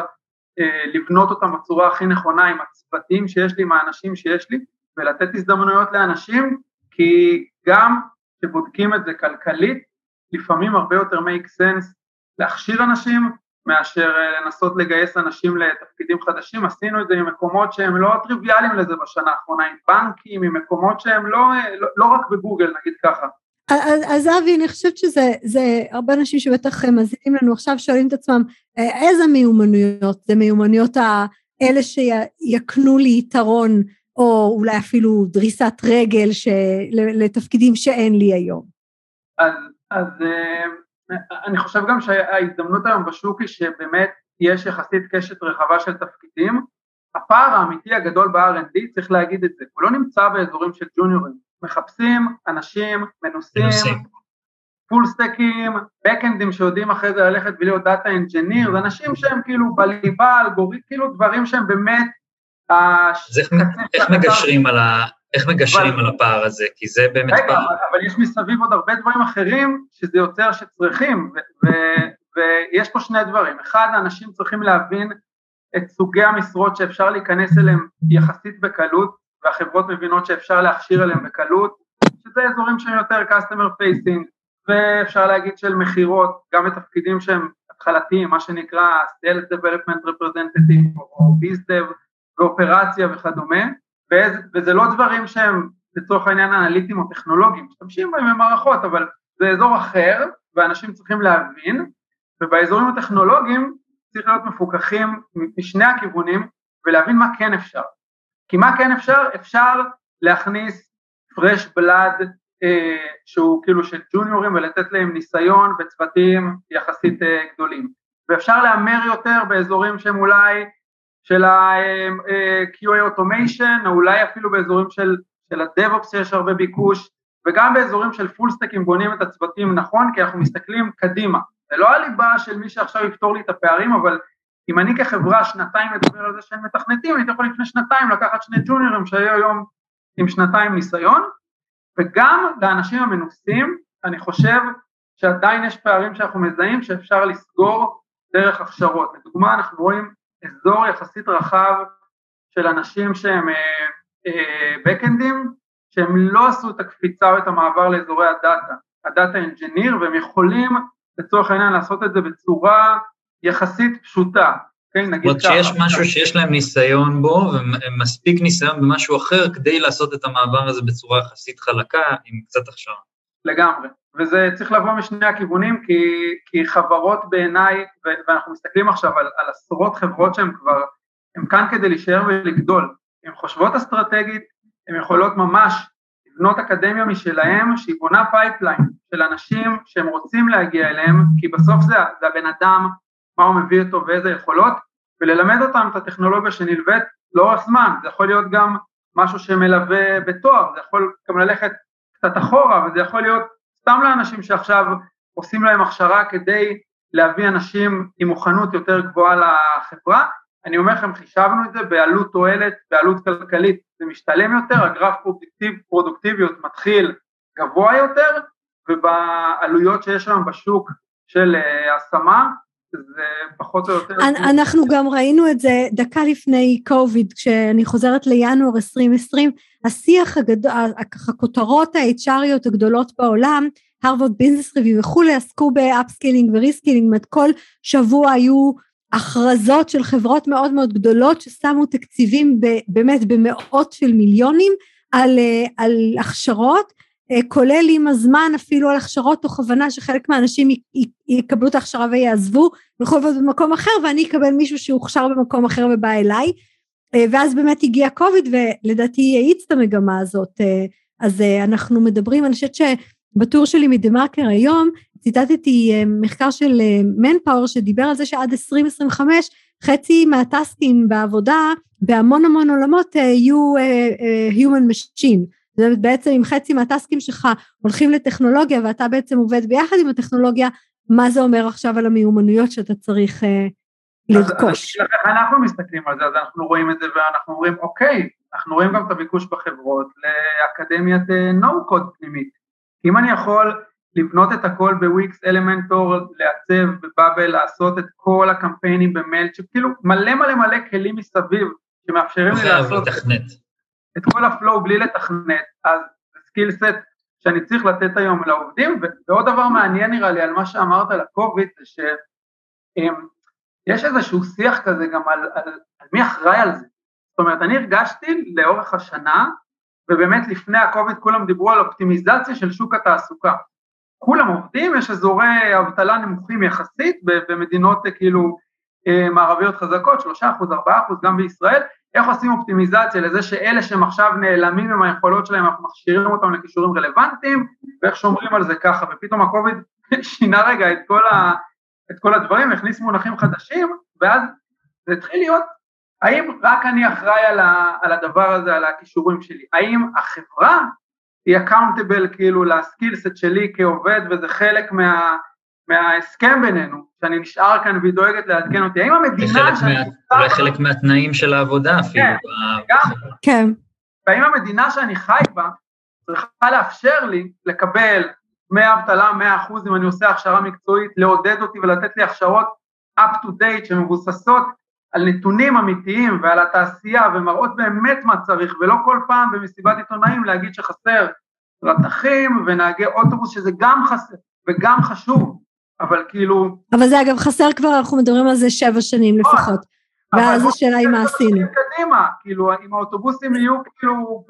אה, לבנות אותם בצורה הכי נכונה עם הצוותים שיש לי, עם האנשים שיש לי, ולתת הזדמנויות לאנשים, כי גם כשבודקים את זה כלכלית, לפעמים הרבה יותר make sense להכשיר אנשים מאשר אה, לנסות לגייס אנשים לתפקידים חדשים, עשינו את זה ממקומות שהם לא טריוויאליים לזה בשנה האחרונה, עם בנקים, עם מקומות שהם לא, אה, לא, לא רק בגוגל נגיד ככה. אז אבי, אני חושבת שזה זה הרבה אנשים שבטח מאזינים לנו עכשיו שואלים את עצמם אה, איזה מיומנויות, זה מיומנויות האלה שיקנו לי יתרון או אולי אפילו דריסת רגל של, לתפקידים שאין לי היום. אז אז אה, אני חושב גם שההזדמנות היום בשוק היא שבאמת יש יחסית קשת רחבה של תפקידים. הפער האמיתי הגדול ב-R&D, צריך להגיד את זה, הוא לא נמצא באזורים של ג'וניורים. מחפשים אנשים מנוסים. full stackים, backendים שיודעים אחרי זה ללכת ולהיות data engineer, זה אנשים שהם כאילו בליבה, אלגוריתם, כאילו דברים שהם באמת... איך מגשרים על ה... איך מגשרים על הפער הזה? כי זה באמת רגע, פער. אבל יש מסביב עוד הרבה דברים אחרים שזה יוצר שצריכים, ויש פה שני דברים. אחד, האנשים צריכים להבין את סוגי המשרות שאפשר להיכנס אליהם יחסית בקלות, והחברות מבינות שאפשר להכשיר אליהם בקלות, שזה אזורים שהם יותר customer facing, ואפשר להגיד של מכירות, גם בתפקידים שהם התחלתיים, מה שנקרא Sales Development Representative או BizDev ואופרציה וכדומה, וזה לא דברים שהם לצורך העניין אנליטיים או טכנולוגיים, משתמשים בהם במערכות, אבל זה אזור אחר, ואנשים צריכים להבין, ובאזורים הטכנולוגיים צריך להיות מפוקחים משני הכיוונים ולהבין מה כן אפשר. כי מה כן אפשר? אפשר להכניס fresh blood אה, שהוא כאילו של ג'וניורים ולתת להם ניסיון בצוותים יחסית אה, גדולים. ואפשר להמר יותר באזורים שהם אולי של ה-QA אה, automation, או אולי אפילו באזורים של, של ה-DevOps שיש הרבה ביקוש, וגם באזורים של פול סטקים בונים את הצוותים נכון, כי אנחנו מסתכלים קדימה. זה לא הליבה של מי שעכשיו יפתור לי את הפערים, אבל אם אני כחברה שנתיים מדבר על זה שהם מתכנתים, אני יכול לפני שנתיים לקחת שני ג'וניורים שהיו היום עם שנתיים ניסיון, וגם לאנשים המנוסים, אני חושב שעדיין יש פערים שאנחנו מזהים שאפשר לסגור דרך הכשרות. לדוגמה, אנחנו רואים אזור יחסית רחב של אנשים שהם backendים, אה, אה, שהם לא עשו את הקפיצה או את המעבר לאזורי ה data, ה data engineer, והם יכולים לצורך העניין לעשות את זה בצורה יחסית פשוטה, כן, נגיד ככה. שיש משהו שיש להם ניסיון בו, ומספיק ניסיון במשהו אחר כדי לעשות את המעבר הזה בצורה יחסית חלקה, עם קצת הכשרה. לגמרי, וזה צריך לבוא משני הכיוונים, כי, כי חברות בעיניי, ואנחנו מסתכלים עכשיו על, על עשרות חברות שהן כבר, הן כאן כדי להישאר ולגדול, הן חושבות אסטרטגית, הן יכולות ממש לבנות אקדמיה משלהם, שהיא בונה pipeline של אנשים שהם רוצים להגיע אליהם, כי בסוף זה, זה הבן אדם, מה הוא מביא איתו ואיזה יכולות, וללמד אותם את הטכנולוגיה שנלווית לאורך זמן, זה יכול להיות גם משהו שמלווה בתואר, זה יכול גם ללכת קצת אחורה, וזה יכול להיות סתם לאנשים שעכשיו עושים להם הכשרה כדי להביא אנשים עם מוכנות יותר גבוהה לחברה, אני אומר לכם, חישבנו את זה בעלות תועלת, בעלות כלכלית, זה משתלם יותר, הגרף פרודוקטיב, פרודוקטיביות מתחיל גבוה יותר, ובעלויות שיש היום בשוק של אה, השמה, זה פחות או יותר... אנחנו גם ראינו את זה דקה לפני קוביד, כשאני חוזרת לינואר 2020, השיח הגדול, ככה כותרות ה-HR יות הגדולות בעולם, Harvard Business Review וכולי, עסקו ב upskilling ו reskilling, זאת אומרת כל שבוע היו הכרזות של חברות מאוד מאוד גדולות ששמו תקציבים באמת במאות של מיליונים על, אה, על הכשרות כולל עם הזמן אפילו על הכשרות תוך הבנה שחלק מהאנשים יקבלו את ההכשרה ויעזבו וילכו לעבוד במקום אחר ואני אקבל מישהו שהוכשר במקום אחר ובא אליי. אה, ואז באמת הגיע קוביד ולדעתי האיץ את המגמה הזאת. אז אנחנו מדברים אני חושבת שבטור שלי מדה מרקר היום ציטטתי מחקר של מנפאור שדיבר על זה שעד 2025 חצי מהטסטים בעבודה בהמון המון עולמות יהיו human machine זה בעצם אם חצי מהטסקים שלך הולכים לטכנולוגיה ואתה בעצם עובד ביחד עם הטכנולוגיה, מה זה אומר עכשיו על המיומנויות שאתה צריך אה, לרכוש? אז איך אנחנו מסתכלים על זה, אז אנחנו רואים את זה ואנחנו אומרים אוקיי, אנחנו רואים גם את הביקוש בחברות לאקדמיית נו-קוד אה, פנימית. אם אני יכול לבנות את הכל בוויקס אלמנטור, לעצב בבאבל, לעשות את כל הקמפיינים במיילצ'יפ, כאילו מלא מלא מלא כלים מסביב שמאפשרים לי לעשות... את כל ה flow בלי לתכנת, אז זה skill set שאני צריך לתת היום לעובדים, ועוד דבר מעניין נראה לי על מה שאמרת על הקוביד, זה שיש איזשהו שיח כזה גם על, על, על מי אחראי על זה. זאת אומרת, אני הרגשתי לאורך השנה, ובאמת לפני הקוביד כולם דיברו על אופטימיזציה של שוק התעסוקה. כולם עובדים, יש אזורי אבטלה נמוכים יחסית במדינות כאילו אה, מערביות חזקות, 3%, 4%, גם בישראל, איך עושים אופטימיזציה לזה שאלה שהם עכשיו נעלמים עם היכולות שלהם, אנחנו מכשירים אותם לכישורים רלוונטיים, ואיך שומרים על זה ככה, ופתאום הקוביד שינה רגע את כל, ה, את כל הדברים, הכניס מונחים חדשים, ואז זה התחיל להיות, האם רק אני אחראי על, ה, על הדבר הזה, על הכישורים שלי, האם החברה היא אקאונטבל כאילו לסקילסט שלי כעובד וזה חלק מה, מההסכם בינינו, שאני נשאר כאן והיא דואגת לעדכן אותי. האם המדינה... אולי חלק מהתנאים של העבודה אפילו. כן, גם. כן. והאם המדינה שאני חי בה צריכה לאפשר לי לקבל דמי אבטלה 100% אם אני עושה הכשרה מקצועית, לעודד אותי ולתת לי הכשרות up to date שמבוססות על נתונים אמיתיים ועל התעשייה ומראות באמת מה צריך ולא כל פעם במסיבת עיתונאים להגיד שחסר רתכים ונהגי אוטובוס שזה גם חסר וגם חשוב אבל כאילו... אבל זה אגב חסר כבר אנחנו מדברים על זה שבע שנים נכון. לפחות ואז השאלה היא מה עשינו. קדימה, כאילו, אם האוטובוסים יהיו כאילו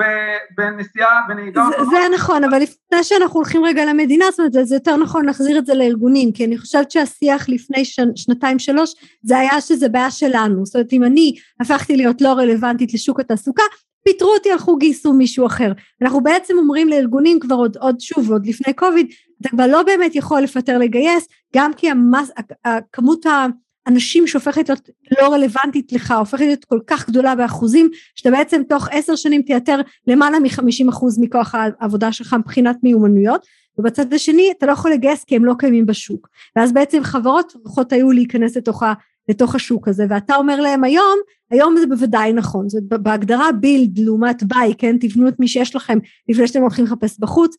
בנסיעה, בנהיגה זה נכון, אבל לפני שאנחנו הולכים רגע למדינה, זאת אומרת, זה יותר נכון להחזיר את זה לארגונים, כי אני חושבת שהשיח לפני שנתיים שלוש, זה היה שזה בעיה שלנו. זאת אומרת, אם אני הפכתי להיות לא רלוונטית לשוק התעסוקה, פיטרו אותי, הלכו גייסו מישהו אחר. אנחנו בעצם אומרים לארגונים כבר עוד, עוד שוב, עוד לפני קוביד, אתה כבר לא באמת יכול לפטר לגייס, גם כי המס, הכמות ה... אנשים שהופכת להיות לא רלוונטית לך, הופכת להיות כל כך גדולה באחוזים, שאתה בעצם תוך עשר שנים תייתר למעלה מחמישים אחוז מכוח העבודה שלך מבחינת מיומנויות, ובצד השני אתה לא יכול לגייס כי הם לא קיימים בשוק, ואז בעצם חברות צריכות היו להיכנס לתוך, ה, לתוך השוק הזה, ואתה אומר להם היום, היום זה בוודאי נכון, זאת בהגדרה בילד לעומת ביי, כן, תבנו את מי שיש לכם לפני שאתם הולכים לחפש בחוץ,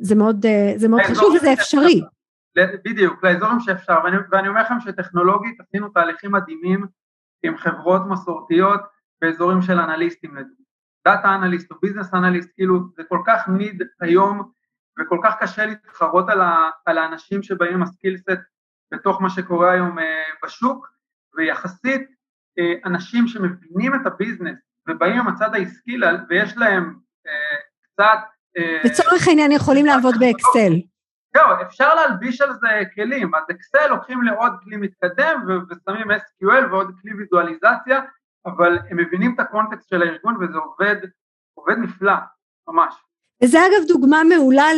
זה מאוד, אה, זה מאוד חשוב וזה אפשרי. בדיוק, לאזורים שאפשר, ואני, ואני אומר לכם שטכנולוגית עשינו תהליכים מדהימים עם חברות מסורתיות באזורים של אנליסטים לדוגמה. data analyst או business analyst, כאילו זה כל כך ניד היום וכל כך קשה להתחרות על, ה, על האנשים שבאים עם ה skill set בתוך מה שקורה היום אה, בשוק, ויחסית אה, אנשים שמבינים את ה business ובאים עם הצד העסקי ויש להם אה, קצת... אה, לצורך העניין יכולים לעבוד באקסל. זהו, אפשר להלביש על זה כלים, אז אקסל לוקחים לעוד כלי מתקדם ושמים SQL ועוד כלי ויזואליזציה, אבל הם מבינים את הקונטקסט של הארגון וזה עובד, עובד נפלא, ממש. וזה אגב דוגמה מעולה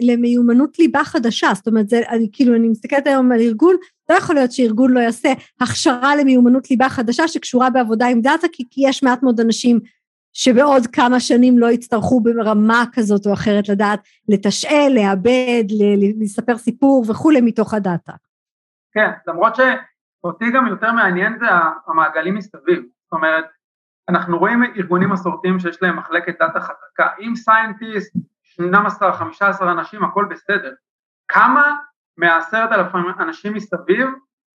למיומנות ליבה חדשה, זאת אומרת, זה, אני כאילו, אני מסתכלת היום על ארגון, לא יכול להיות שארגון לא יעשה הכשרה למיומנות ליבה חדשה שקשורה בעבודה עם data, כי, כי יש מעט מאוד אנשים שבעוד כמה שנים לא יצטרכו ברמה כזאת או אחרת לדעת לתשאל, לעבד, לספר סיפור וכולי מתוך ה data. כן, למרות שאותי גם יותר מעניין זה המעגלים מסביב. זאת אומרת, אנחנו רואים ארגונים מסורתיים שיש להם מחלקת data חזקה. עם scientist, 12-15 אנשים, הכל בסדר. כמה מהעשרת אלפים אנשים מסביב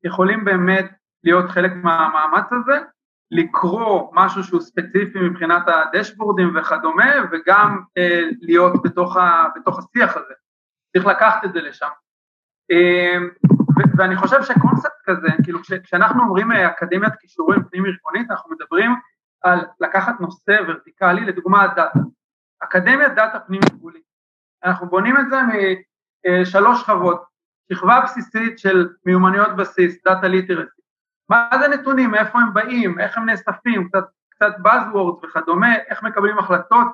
יכולים באמת להיות חלק מהמאמץ הזה לקרוא משהו שהוא ספציפי מבחינת הדשבורדים וכדומה, וגם אה, להיות בתוך, ה, בתוך השיח הזה. צריך לקחת את זה לשם. אה, ו- ואני חושב שקונספט כזה, כאילו כש- כשאנחנו אומרים אה, אקדמיית כישורים פנים ארגונית, אנחנו מדברים על לקחת נושא ורטיקלי, לדוגמה דאטה. אקדמיית דאטה פנים ארגונית. אנחנו בונים את זה משלוש שכבות, שכבה בסיסית של מיומנויות בסיס, data literacy, מה זה נתונים, מאיפה הם באים, איך הם נאספים, קצת, קצת Buzzwords וכדומה, איך מקבלים החלטות?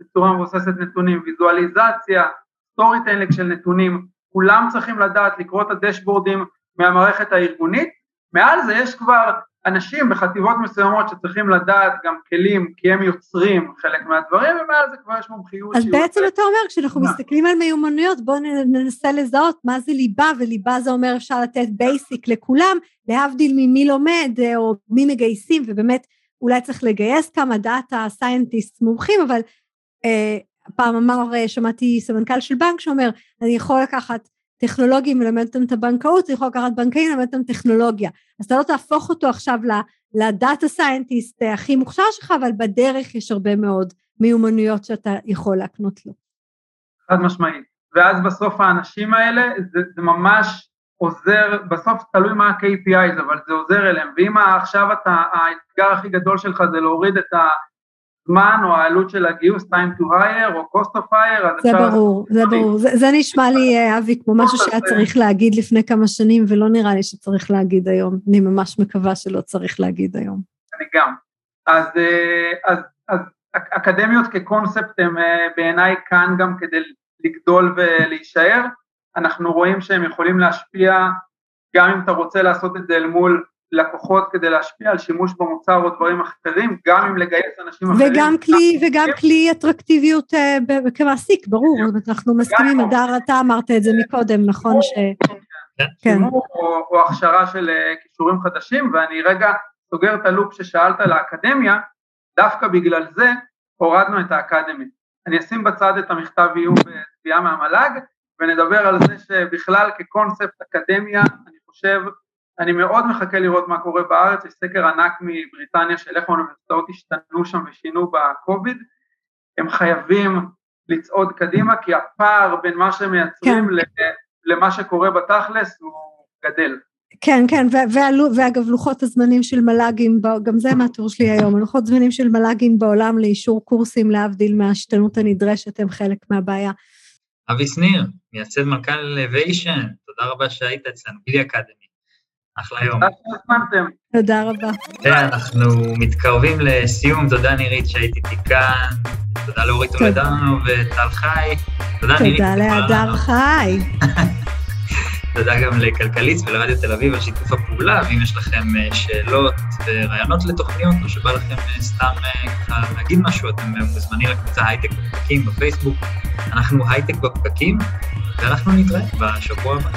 בצורה מבוססת נתונים, ויזואליזציה, storytelling של נתונים, כולם צריכים לדעת לקרוא את הדשבורדים מהמערכת הארגונית, מעל זה יש כבר אנשים בחטיבות מסוימות שצריכים לדעת גם כלים, כי הם יוצרים חלק מהדברים, ומעל זה כבר יש מומחיות. אז בעצם אתה אומר, כשאנחנו? מסתכלים על מיומנויות, בואו ננסה לזהות מה זה ליבה, וליבה זה אומר אפשר לתת basic לכולם, להבדיל ממי לומד אה, או מי מגייסים, ובאמת אולי צריך לגייס כמה data scientist מומחים, אבל אה, פעם אמר, אה, שמעתי סמנכ"ל של בנק שאומר, אני יכול לקחת טכנולוגים ולמד אותם את הבנקאות, ואני יכול לקחת בנקאים ולמד אותם טכנולוגיה. אז אתה לא תהפוך אותו עכשיו ל data scientist הכי מוכשר שלך, אבל בדרך יש הרבה מאוד מיומנויות שאתה יכול להקנות לו. חד משמעית. ואז בסוף האנשים האלה, זה, זה ממש עוזר, בסוף תלוי מה ה-KPIs, אבל זה עוזר אליהם. ואם עכשיו אתה, האתגר הכי גדול שלך זה להוריד את ה... זמן או העלות של הגיוס, time to hire או cost of hire, אז זה אפשר... ברור, זה ברור, זה, זה נשמע לי, אה, אבי, כמו משהו שהיה צריך להגיד לפני כמה שנים, ולא נראה לי שצריך להגיד היום. אני ממש מקווה שלא צריך להגיד היום. אני גם. אז, אה, אז, אז אקדמיות כקונספט הם אה, בעיניי כאן גם כדי לגדול ולהישאר. אנחנו רואים שהם יכולים להשפיע, גם אם אתה רוצה לעשות את זה אל מול לקוחות כדי להשפיע על שימוש במוצר או דברים אחרים, גם אם לגייס אנשים אחרים. וגם כלי, וגם כלי אטרקטיביות אה, כמעסיק, ברור, אנחנו מסכימים, הדר, אתה אמרת את זה מקודם, נכון ש... כן. או, או הכשרה של כישורים חדשים, ואני רגע סוגר את הלופ ששאלת לאקדמיה, דווקא בגלל זה הורדנו את האקדמי. אני אשים בצד את המכתב איום בתביעה מהמל"ג, ונדבר על זה שבכלל כקונספט אקדמיה, אני חושב, אני מאוד מחכה לראות מה קורה בארץ, יש סקר ענק מבריטניה של איך האוניברסיטאות השתנו שם ושינו בקוביד, הם חייבים לצעוד קדימה, כי הפער בין מה שהם מייצרים כן. למה שקורה בתכלס הוא גדל. כן, כן, ואגב לוחות הזמנים של מל"גים, גם זה מהטור שלי היום, לוחות זמנים של מל"גים בעולם לאישור קורסים להבדיל מהשתנות הנדרשת הם חלק מהבעיה. אבי שניר, מייסד מנכ"ל אלוויישן, תודה רבה שהיית אצלנו, גילי אקדמי. אחלה יום. תודה רבה. אנחנו מתקרבים לסיום, תודה נירית שהייתי איתי כאן, תודה לאורית טולדנו וטל חי. תודה נירית. תודה להדר חי. תודה גם לכלכליסט ולרדיו תל אביב על שיתוף הפעולה, ואם יש לכם אה, שאלות ורעיונות לתוכניות, או שבא לכם אה, סתם אה, ככה להגיד משהו, אתם מוזמנים לקבוצה הייטק בפקקים בפייסבוק. אנחנו הייטק בפקקים, ואנחנו נתראה בשבוע הבא.